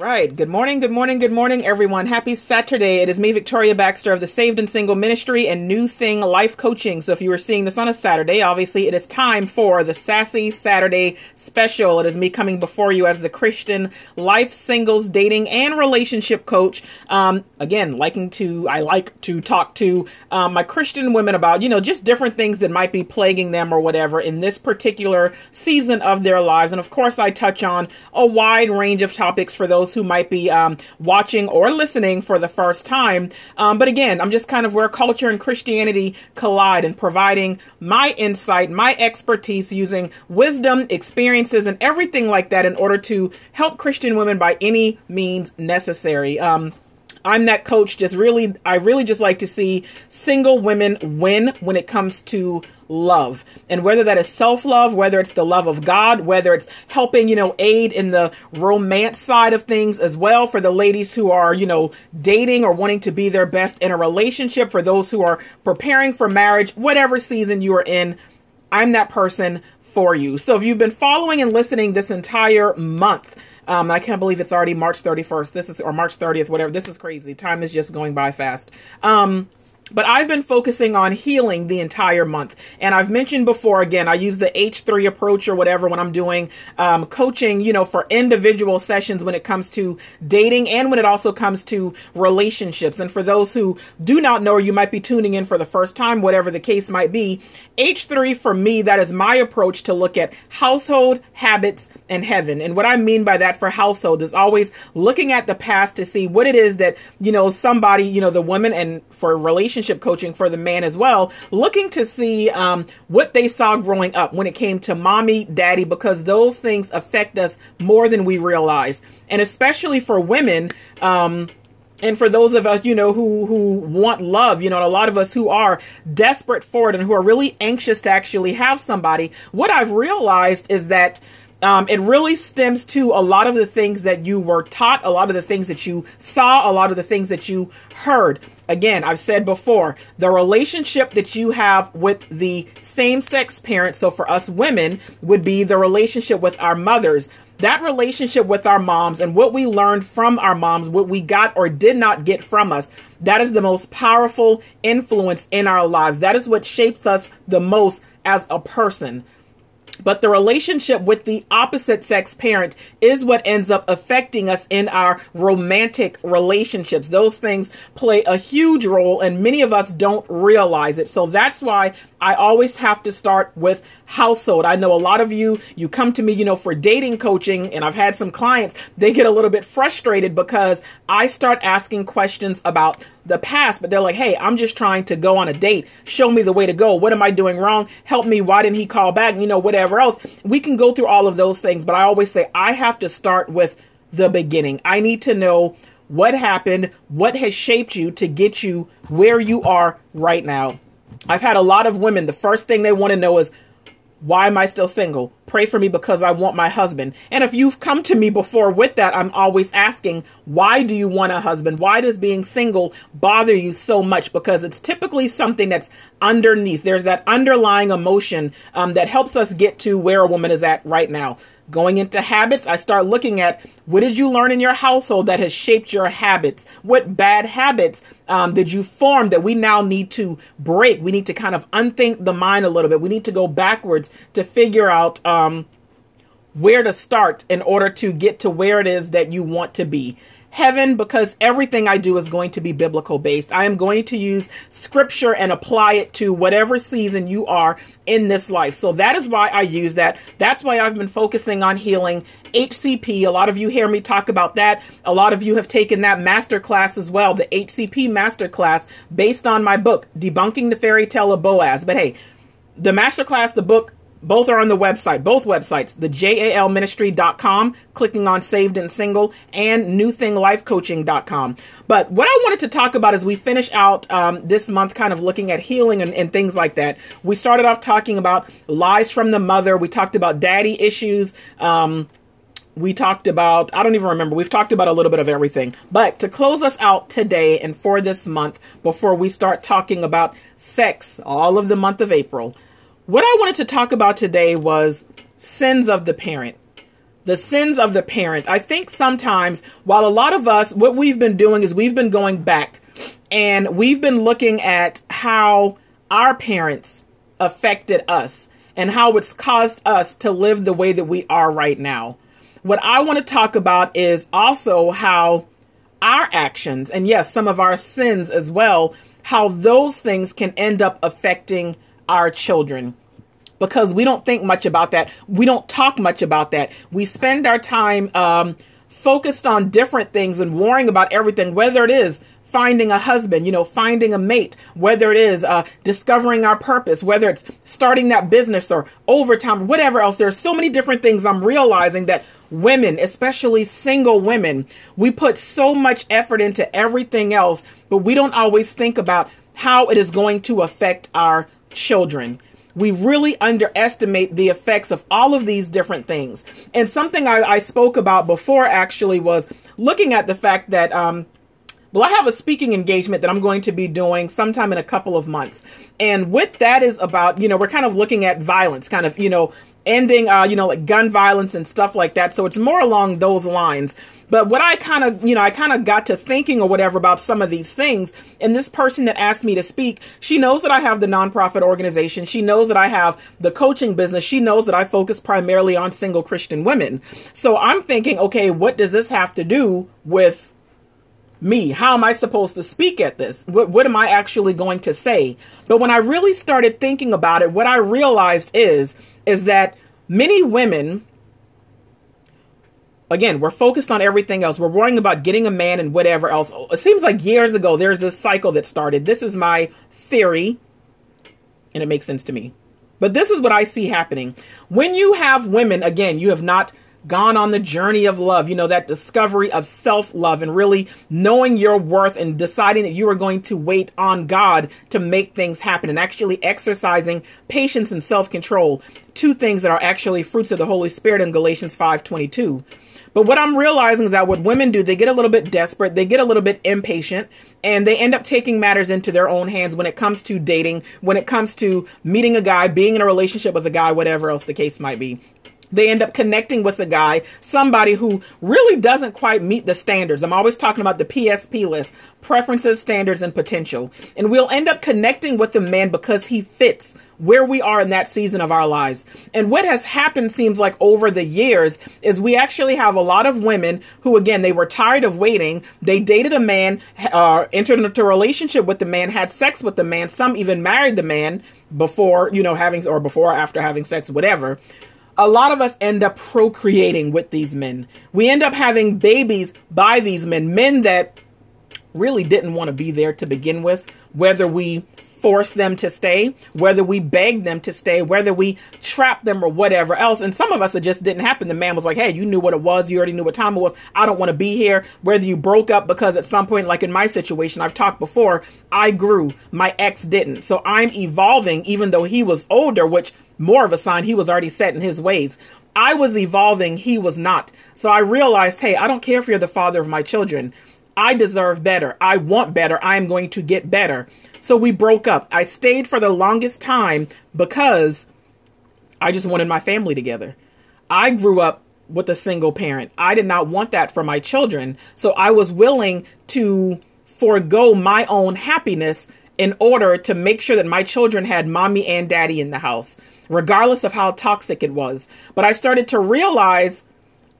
Right. Good morning, good morning, good morning, everyone. Happy Saturday. It is me, Victoria Baxter of the Saved and Single Ministry and New Thing Life Coaching. So if you are seeing this on a Saturday, obviously it is time for the Sassy Saturday special. It is me coming before you as the Christian life, singles, dating, and relationship coach. Um, again, liking to, I like to talk to um, my Christian women about, you know, just different things that might be plaguing them or whatever in this particular season of their lives. And of course, I touch on a wide range of topics for those those who might be um, watching or listening for the first time. Um, but again, I'm just kind of where culture and Christianity collide and providing my insight, my expertise using wisdom, experiences, and everything like that in order to help Christian women by any means necessary. Um, I'm that coach. Just really, I really just like to see single women win when it comes to love. And whether that is self love, whether it's the love of God, whether it's helping, you know, aid in the romance side of things as well for the ladies who are, you know, dating or wanting to be their best in a relationship, for those who are preparing for marriage, whatever season you are in, I'm that person for you. So if you've been following and listening this entire month, um, I can't believe it's already March 31st. This is or March 30th, whatever. This is crazy. Time is just going by fast. Um, but I've been focusing on healing the entire month. And I've mentioned before, again, I use the H3 approach or whatever when I'm doing um, coaching, you know, for individual sessions when it comes to dating and when it also comes to relationships. And for those who do not know, or you might be tuning in for the first time, whatever the case might be, H3 for me, that is my approach to look at household, habits, and heaven. And what I mean by that for household is always looking at the past to see what it is that, you know, somebody, you know, the woman and for relationships relationship coaching for the man as well, looking to see um, what they saw growing up when it came to mommy, daddy, because those things affect us more than we realize. And especially for women, um, and for those of us you know who who want love you know a lot of us who are desperate for it and who are really anxious to actually have somebody what i've realized is that um, it really stems to a lot of the things that you were taught, a lot of the things that you saw, a lot of the things that you heard. Again, I've said before, the relationship that you have with the same sex parent, so for us women, would be the relationship with our mothers. That relationship with our moms and what we learned from our moms, what we got or did not get from us, that is the most powerful influence in our lives. That is what shapes us the most as a person. But the relationship with the opposite sex parent is what ends up affecting us in our romantic relationships. Those things play a huge role, and many of us don't realize it. So that's why I always have to start with household. I know a lot of you, you come to me, you know, for dating coaching, and I've had some clients, they get a little bit frustrated because I start asking questions about the past, but they're like, hey, I'm just trying to go on a date. Show me the way to go. What am I doing wrong? Help me. Why didn't he call back? You know, whatever else. We can go through all of those things, but I always say I have to start with the beginning. I need to know what happened, what has shaped you to get you where you are right now. I've had a lot of women, the first thing they want to know is, why am I still single? Pray for me because I want my husband. And if you've come to me before with that, I'm always asking, why do you want a husband? Why does being single bother you so much? Because it's typically something that's underneath. There's that underlying emotion um, that helps us get to where a woman is at right now. Going into habits, I start looking at what did you learn in your household that has shaped your habits? What bad habits um, did you form that we now need to break? We need to kind of unthink the mind a little bit. We need to go backwards to figure out um, Um, where to start in order to get to where it is that you want to be heaven because everything I do is going to be biblical based. I am going to use scripture and apply it to whatever season you are in this life. So that is why I use that. That's why I've been focusing on healing HCP. A lot of you hear me talk about that. A lot of you have taken that master class as well, the HCP master class based on my book, Debunking the Fairy Tale of Boaz. But hey, the master class, the book, both are on the website, both websites, the jalministry.com, clicking on saved and single, and newthinglifecoaching.com. But what I wanted to talk about as we finish out um, this month, kind of looking at healing and, and things like that, we started off talking about lies from the mother. We talked about daddy issues. Um, we talked about, I don't even remember, we've talked about a little bit of everything. But to close us out today and for this month, before we start talking about sex, all of the month of April, what I wanted to talk about today was sins of the parent. the sins of the parent. I think sometimes, while a lot of us, what we've been doing is we've been going back and we've been looking at how our parents affected us and how it's caused us to live the way that we are right now. What I want to talk about is also how our actions, and yes, some of our sins as well, how those things can end up affecting our children because we don't think much about that. We don't talk much about that. We spend our time um, focused on different things and worrying about everything, whether it is finding a husband, you know, finding a mate, whether it is uh, discovering our purpose, whether it's starting that business or overtime, whatever else. There's so many different things I'm realizing that women, especially single women, we put so much effort into everything else, but we don't always think about how it is going to affect our children we really underestimate the effects of all of these different things. And something I, I, spoke about before actually was looking at the fact that um, well, I have a speaking engagement that I'm going to be doing sometime in a couple of months. And what that is about, you know, we're kind of looking at violence, kind of, you know, ending, uh, you know, like gun violence and stuff like that. So it's more along those lines. But what I kind of, you know, I kind of got to thinking or whatever about some of these things. And this person that asked me to speak, she knows that I have the nonprofit organization. She knows that I have the coaching business. She knows that I focus primarily on single Christian women. So I'm thinking, okay, what does this have to do with me? How am I supposed to speak at this? What, what am I actually going to say? But when I really started thinking about it, what I realized is, is that many women, again, we're focused on everything else. We're worrying about getting a man and whatever else. It seems like years ago, there's this cycle that started. This is my theory, and it makes sense to me. But this is what I see happening. When you have women, again, you have not gone on the journey of love, you know, that discovery of self love and really knowing your worth and deciding that you are going to wait on God to make things happen and actually exercising patience and self control. Two things that are actually fruits of the Holy Spirit in Galatians 5 22. But what I'm realizing is that what women do, they get a little bit desperate, they get a little bit impatient, and they end up taking matters into their own hands when it comes to dating, when it comes to meeting a guy, being in a relationship with a guy, whatever else the case might be they end up connecting with a guy, somebody who really doesn't quite meet the standards. I'm always talking about the PSP list preferences, standards, and potential. And we'll end up connecting with the man because he fits where we are in that season of our lives. And what has happened seems like over the years is we actually have a lot of women who, again, they were tired of waiting. They dated a man, uh, entered into a relationship with the man, had sex with the man. Some even married the man before, you know, having, or before or after having sex, whatever a lot of us end up procreating with these men. We end up having babies by these men, men that really didn't want to be there to begin with, whether we force them to stay, whether we begged them to stay, whether we trapped them or whatever else. And some of us, it just didn't happen. The man was like, hey, you knew what it was. You already knew what time it was. I don't want to be here. Whether you broke up because at some point, like in my situation, I've talked before, I grew. My ex didn't. So I'm evolving, even though he was older, which more of a sign he was already set in his ways. I was evolving, he was not. So I realized, hey, I don't care if you're the father of my children. I deserve better. I want better. I am going to get better. So we broke up. I stayed for the longest time because I just wanted my family together. I grew up with a single parent. I did not want that for my children. So I was willing to forego my own happiness in order to make sure that my children had mommy and daddy in the house, regardless of how toxic it was. But I started to realize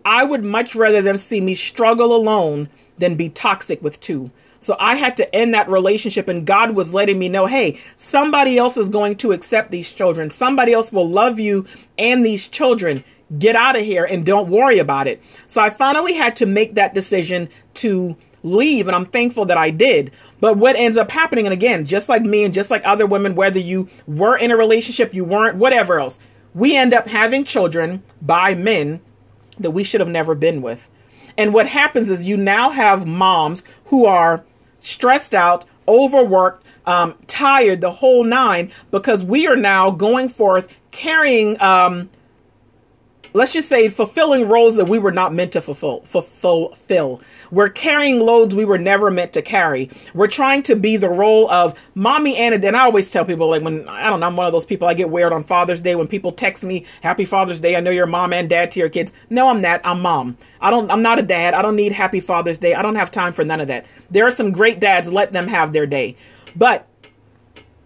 I would much rather them see me struggle alone than be toxic with two. So I had to end that relationship, and God was letting me know hey, somebody else is going to accept these children. Somebody else will love you and these children. Get out of here and don't worry about it. So I finally had to make that decision to leave, and I'm thankful that I did. But what ends up happening, and again, just like me and just like other women, whether you were in a relationship, you weren't, whatever else, we end up having children by men that we should have never been with. And what happens is you now have moms who are stressed out, overworked, um, tired, the whole nine, because we are now going forth carrying um, let's just say fulfilling roles that we were not meant to fulfill fulfill we're carrying loads we were never meant to carry. We're trying to be the role of mommy and and i always tell people like when i don't know i'm one of those people i get weird on father's day when people text me happy father's day i know you're mom and dad to your kids. No i'm not i'm mom. I don't i'm not a dad i don't need happy father's day i don't have time for none of that. There are some great dads let them have their day. But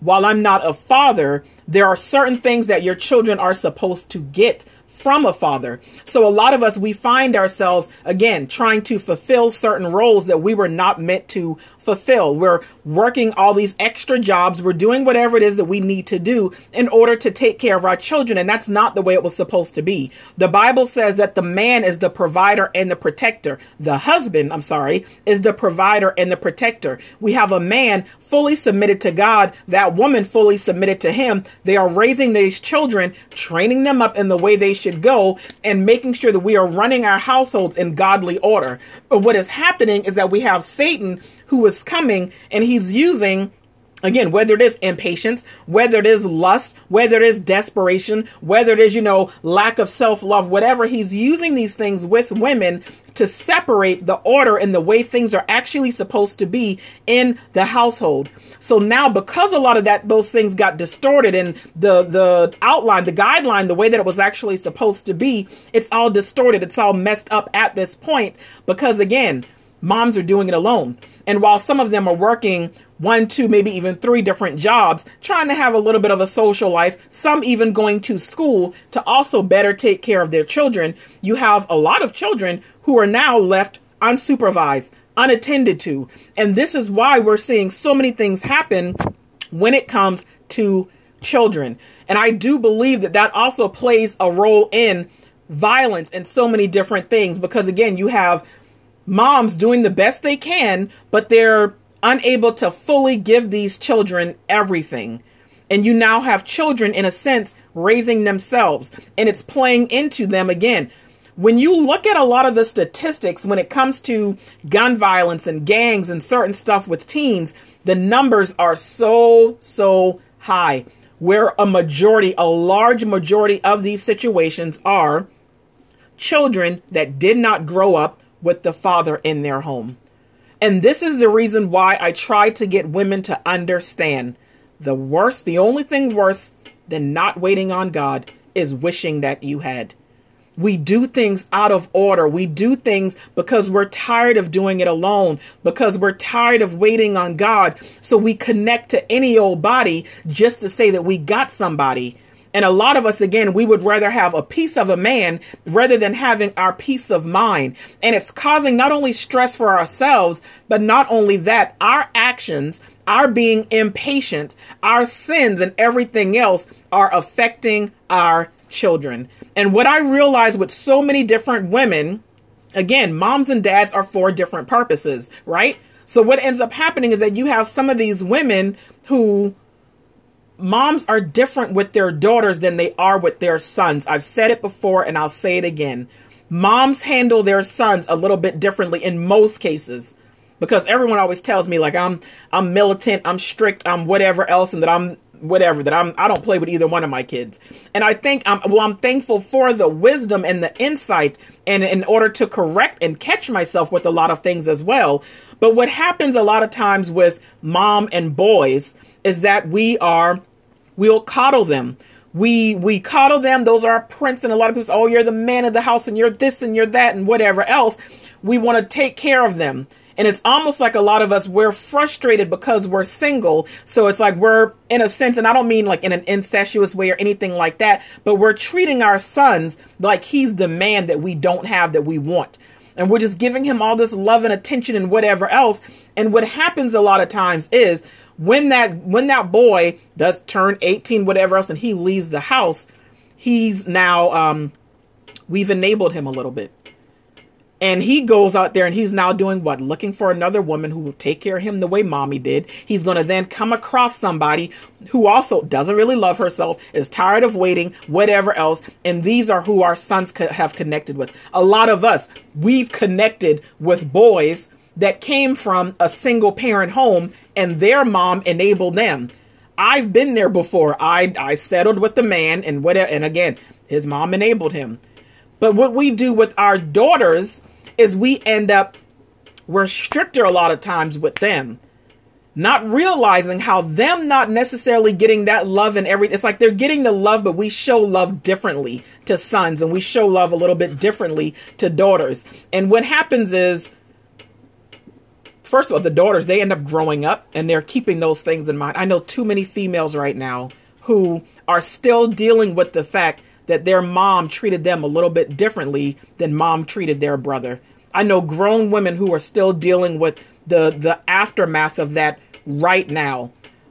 while I'm not a father, there are certain things that your children are supposed to get from a father. So a lot of us, we find ourselves again trying to fulfill certain roles that we were not meant to fulfill. We're working all these extra jobs. We're doing whatever it is that we need to do in order to take care of our children. And that's not the way it was supposed to be. The Bible says that the man is the provider and the protector. The husband, I'm sorry, is the provider and the protector. We have a man fully submitted to God, that woman fully submitted to him. They are raising these children, training them up in the way they should go and making sure that we are running our households in godly order. But what is happening is that we have Satan who is coming and he's using Again, whether it is impatience, whether it is lust, whether it is desperation, whether it is, you know, lack of self love, whatever, he's using these things with women to separate the order and the way things are actually supposed to be in the household. So now, because a lot of that, those things got distorted and the, the outline, the guideline, the way that it was actually supposed to be, it's all distorted. It's all messed up at this point because, again, moms are doing it alone. And while some of them are working one, two, maybe even three different jobs, trying to have a little bit of a social life, some even going to school to also better take care of their children, you have a lot of children who are now left unsupervised, unattended to. And this is why we're seeing so many things happen when it comes to children. And I do believe that that also plays a role in violence and so many different things because again you have moms doing the best they can, but they're unable to fully give these children everything. And you now have children, in a sense, raising themselves, and it's playing into them again. When you look at a lot of the statistics when it comes to gun violence and gangs and certain stuff with teens, the numbers are so, so high. Where a majority, a large majority of these situations are children that did not grow up with the father in their home. And this is the reason why I try to get women to understand the worst, the only thing worse than not waiting on God is wishing that you had. We do things out of order. We do things because we're tired of doing it alone, because we're tired of waiting on God. So we connect to any old body just to say that we got somebody. And a lot of us, again, we would rather have a piece of a man rather than having our peace of mind. And it's causing not only stress for ourselves, but not only that, our actions, our being impatient, our sins, and everything else are affecting our children. And what I realize with so many different women, again, moms and dads are for different purposes, right? So what ends up happening is that you have some of these women who moms are different with their daughters than they are with their sons. I've said it before and I'll say it again. Moms handle their sons a little bit differently in most cases because everyone always tells me like I'm I'm militant, I'm strict, I'm whatever else and that I'm whatever that I'm I don't play with either one of my kids. And I think I'm well I'm thankful for the wisdom and the insight and in order to correct and catch myself with a lot of things as well. But what happens a lot of times with mom and boys is that we are we'll coddle them. We we coddle them. Those are our prince, and a lot of people say, "Oh, you're the man of the house, and you're this and you're that, and whatever else." We want to take care of them. And it's almost like a lot of us, we're frustrated because we're single. So it's like we're, in a sense, and I don't mean like in an incestuous way or anything like that, but we're treating our sons like he's the man that we don't have that we want and we're just giving him all this love and attention and whatever else. And what happens a lot of times is when that when that boy does turn 18, whatever else, and he leaves the house, he's now um we've enabled him a little bit. And he goes out there and he's now doing what? Looking for another woman who will take care of him the way mommy did. He's going to then come across somebody who also doesn't really love herself, is tired of waiting, whatever else. And these are who our sons have connected with. A lot of us, we've connected with boys that came from a single parent home and their mom enabled them. I've been there before. I I settled with the man and whatever and again, his mom enabled him. But what we do with our daughters is we end up, we're stricter a lot of times with them not realizing how them not necessarily getting that love and everything. It's like they're getting the love, but we show love differently to sons and we show love a little bit differently to daughters. And what happens is, first of all, the daughters, they end up growing up and they're keeping those things in mind. I know too many females right now who are still dealing with the fact that their mom treated them a little bit differently than mom treated their brother. I know grown women who are still dealing with the the aftermath of that right now.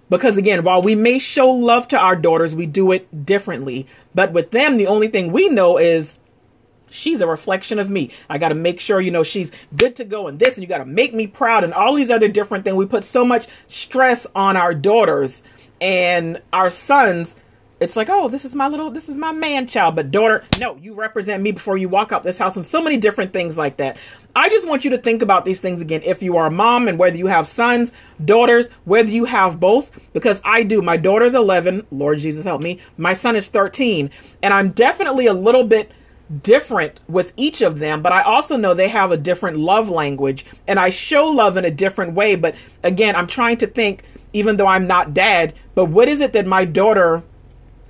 Because again, while we may show love to our daughters, we do it differently. But with them, the only thing we know is she's a reflection of me. I got to make sure, you know, she's good to go and this, and you got to make me proud, and all these other different things. We put so much stress on our daughters and our sons it's like, oh, this is my little, this is my man child. But daughter, no, you represent me before you walk out this house, and so many different things like that. I just want you to think about these things again. If you are a mom and whether you have sons, daughters, whether you have both, because I do. My daughter's 11. Lord Jesus help me. My son is 13. And I'm definitely a little bit different with each of them, but I also know they have a different love language and I show love in a different way. But again, I'm trying to think, even though I'm not dad, but what is it that my daughter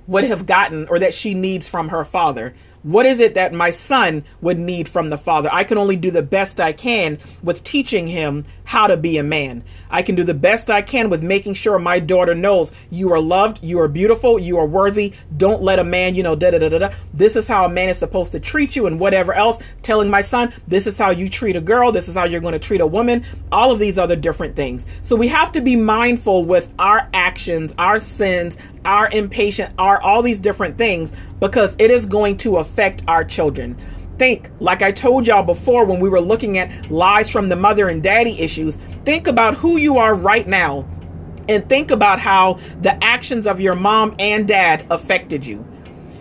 would have gotten or that she needs from her father what is it that my son would need from the father? I can only do the best I can with teaching him how to be a man. I can do the best I can with making sure my daughter knows you are loved, you are beautiful, you are worthy. Don't let a man, you know, da da da da. This is how a man is supposed to treat you, and whatever else. Telling my son, this is how you treat a girl, this is how you're going to treat a woman, all of these other different things. So we have to be mindful with our actions, our sins, our impatient, our all these different things because it is going to affect our children. Think, like I told y'all before when we were looking at lies from the mother and daddy issues, think about who you are right now and think about how the actions of your mom and dad affected you.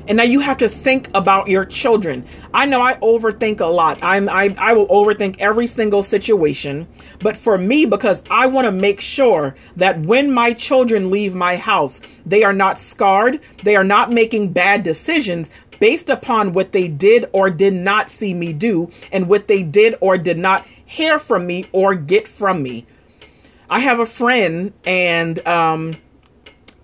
And now you have to think about your children. I know I overthink a lot. I'm I, I will overthink every single situation. But for me, because I want to make sure that when my children leave my house, they are not scarred, they are not making bad decisions based upon what they did or did not see me do, and what they did or did not hear from me or get from me. I have a friend and um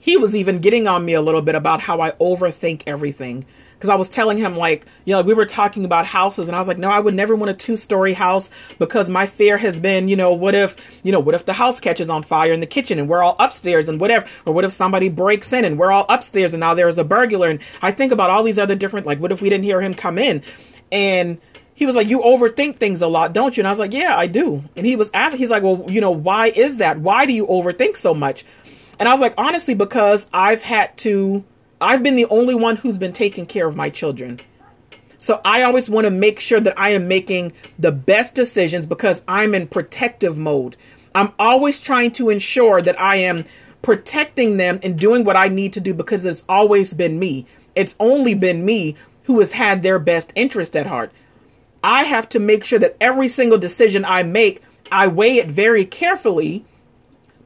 he was even getting on me a little bit about how I overthink everything. Because I was telling him, like, you know, we were talking about houses, and I was like, no, I would never want a two story house because my fear has been, you know, what if, you know, what if the house catches on fire in the kitchen and we're all upstairs and whatever? Or what if somebody breaks in and we're all upstairs and now there's a burglar? And I think about all these other different, like, what if we didn't hear him come in? And he was like, You overthink things a lot, don't you? And I was like, Yeah, I do. And he was asking, he's like, Well, you know, why is that? Why do you overthink so much? And I was like, honestly, because I've had to, I've been the only one who's been taking care of my children. So I always want to make sure that I am making the best decisions because I'm in protective mode. I'm always trying to ensure that I am protecting them and doing what I need to do because it's always been me. It's only been me who has had their best interest at heart. I have to make sure that every single decision I make, I weigh it very carefully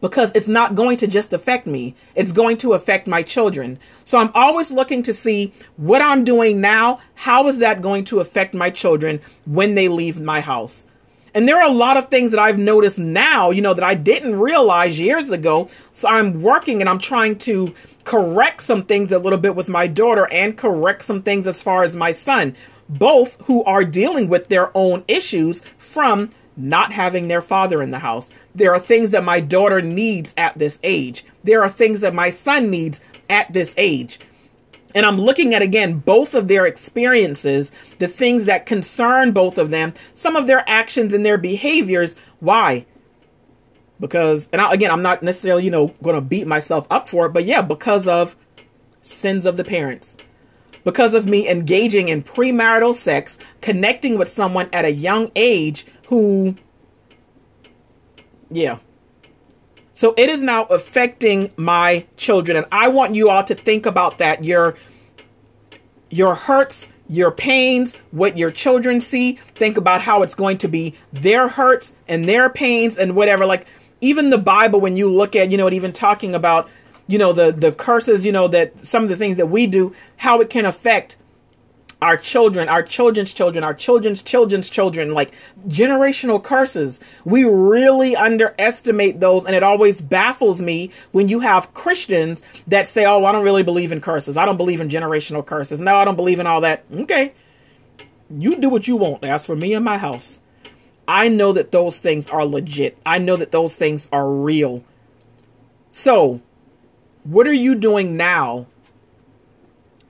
because it's not going to just affect me, it's going to affect my children. So I'm always looking to see what I'm doing now, how is that going to affect my children when they leave my house? And there are a lot of things that I've noticed now, you know, that I didn't realize years ago. So I'm working and I'm trying to correct some things a little bit with my daughter and correct some things as far as my son, both who are dealing with their own issues from not having their father in the house. There are things that my daughter needs at this age. There are things that my son needs at this age. And I'm looking at again both of their experiences, the things that concern both of them, some of their actions and their behaviors. Why? Because, and I, again, I'm not necessarily, you know, going to beat myself up for it, but yeah, because of sins of the parents. Because of me engaging in premarital sex, connecting with someone at a young age who yeah. So it is now affecting my children and I want you all to think about that. Your your hurts, your pains, what your children see, think about how it's going to be their hurts and their pains and whatever. Like even the Bible when you look at, you know, even talking about, you know, the the curses, you know, that some of the things that we do, how it can affect our children, our children's children, our children's children's children, like generational curses. We really underestimate those, and it always baffles me when you have Christians that say, Oh, I don't really believe in curses. I don't believe in generational curses. No, I don't believe in all that. Okay. You do what you want. As for me and my house, I know that those things are legit. I know that those things are real. So, what are you doing now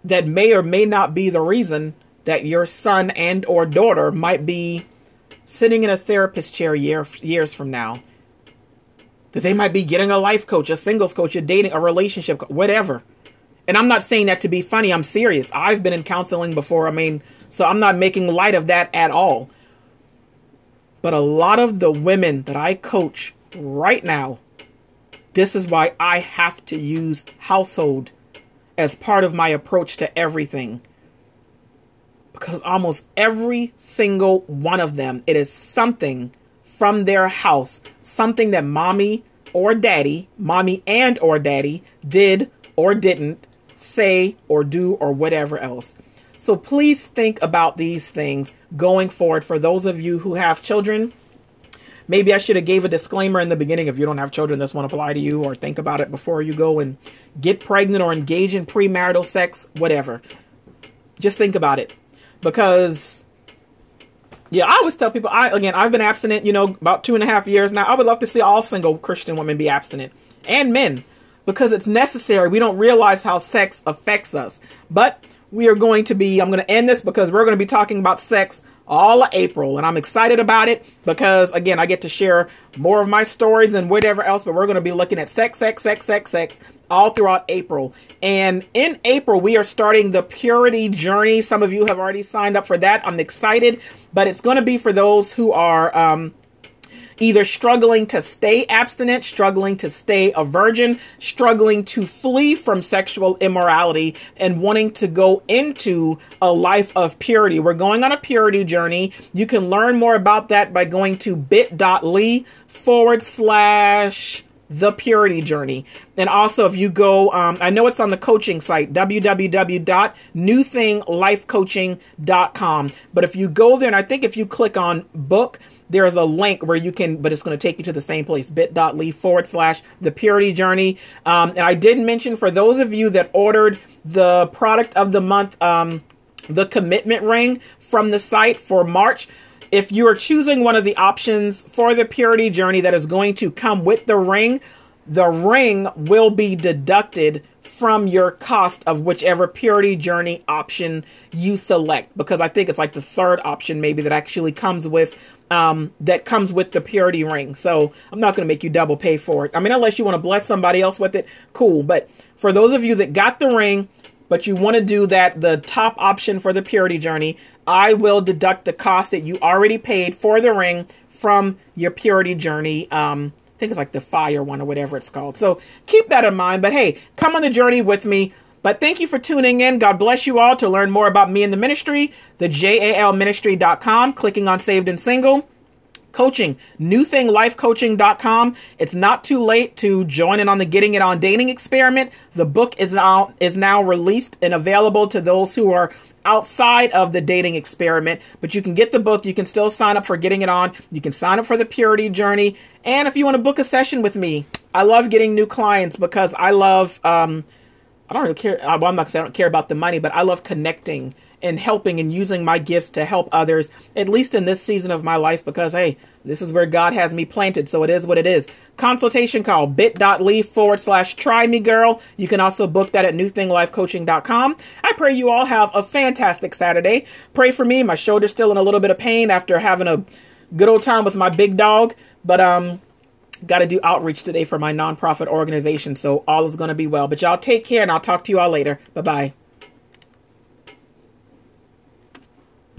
that may or may not be the reason that your son and or daughter might be sitting in a therapist chair year, years from now? That they might be getting a life coach a singles coach a dating a relationship whatever. And i'm not saying that to be funny. I'm serious. I've been in counseling before. I mean so i'm not making light of that at all. But a lot of the women that i coach right now this is why i have to use household as part of my approach to everything. Because almost every single one of them, it is something from their house, something that mommy or daddy, mommy and or daddy did or didn't say or do or whatever else. So please think about these things going forward for those of you who have children maybe I should have gave a disclaimer in the beginning if you don't have children this won't apply to you or think about it before you go and get pregnant or engage in premarital sex, whatever. Just think about it. Because yeah, I always tell people I again I've been abstinent, you know, about two and a half years now. I would love to see all single Christian women be abstinent. And men. Because it's necessary. We don't realize how sex affects us. But we are going to be, I'm going to end this because we're going to be talking about sex all of April. And I'm excited about it because, again, I get to share more of my stories and whatever else, but we're going to be looking at sex, sex, sex, sex, sex all throughout April. And in April, we are starting the purity journey. Some of you have already signed up for that. I'm excited, but it's going to be for those who are, um, either struggling to stay abstinent, struggling to stay a virgin, struggling to flee from sexual immorality, and wanting to go into a life of purity. We're going on a purity journey. You can learn more about that by going to bit.ly forward slash the purity journey. And also, if you go, um, I know it's on the coaching site, www.newthinglifecoaching.com. But if you go there, and I think if you click on book, there's a link where you can, but it's going to take you to the same place, bit.ly forward slash the purity journey. Um, and I did mention for those of you that ordered the product of the month, um, the commitment ring from the site for March. If you are choosing one of the options for the purity journey that is going to come with the ring, the ring will be deducted from your cost of whichever purity journey option you select because i think it's like the third option maybe that actually comes with um, that comes with the purity ring. So I'm not going to make you double pay for it. I mean, unless you want to bless somebody else with it, cool. But for those of you that got the ring, but you want to do that, the top option for the purity journey, I will deduct the cost that you already paid for the ring from your purity journey. Um, I think it's like the fire one or whatever it's called. So keep that in mind. But hey, come on the journey with me. But thank you for tuning in. God bless you all. To learn more about me and the ministry, the JALministry.com, clicking on Saved and Single. Coaching, newthinglifecoaching.com. It's not too late to join in on the Getting It On Dating experiment. The book is now is now released and available to those who are outside of the dating experiment, but you can get the book. You can still sign up for getting it on. You can sign up for the purity journey. And if you want to book a session with me, I love getting new clients because I love, um, I don't really care. Uh, well, I'm not saying I don't care about the money, but I love connecting and helping and using my gifts to help others, at least in this season of my life, because hey, this is where God has me planted. So it is what it is. Consultation call bit.ly forward slash try me girl. You can also book that at newthinglifecoaching.com. I pray you all have a fantastic Saturday. Pray for me. My shoulder's still in a little bit of pain after having a good old time with my big dog. But um got to do outreach today for my nonprofit organization. So all is going to be well. But y'all take care and I'll talk to you all later. Bye bye.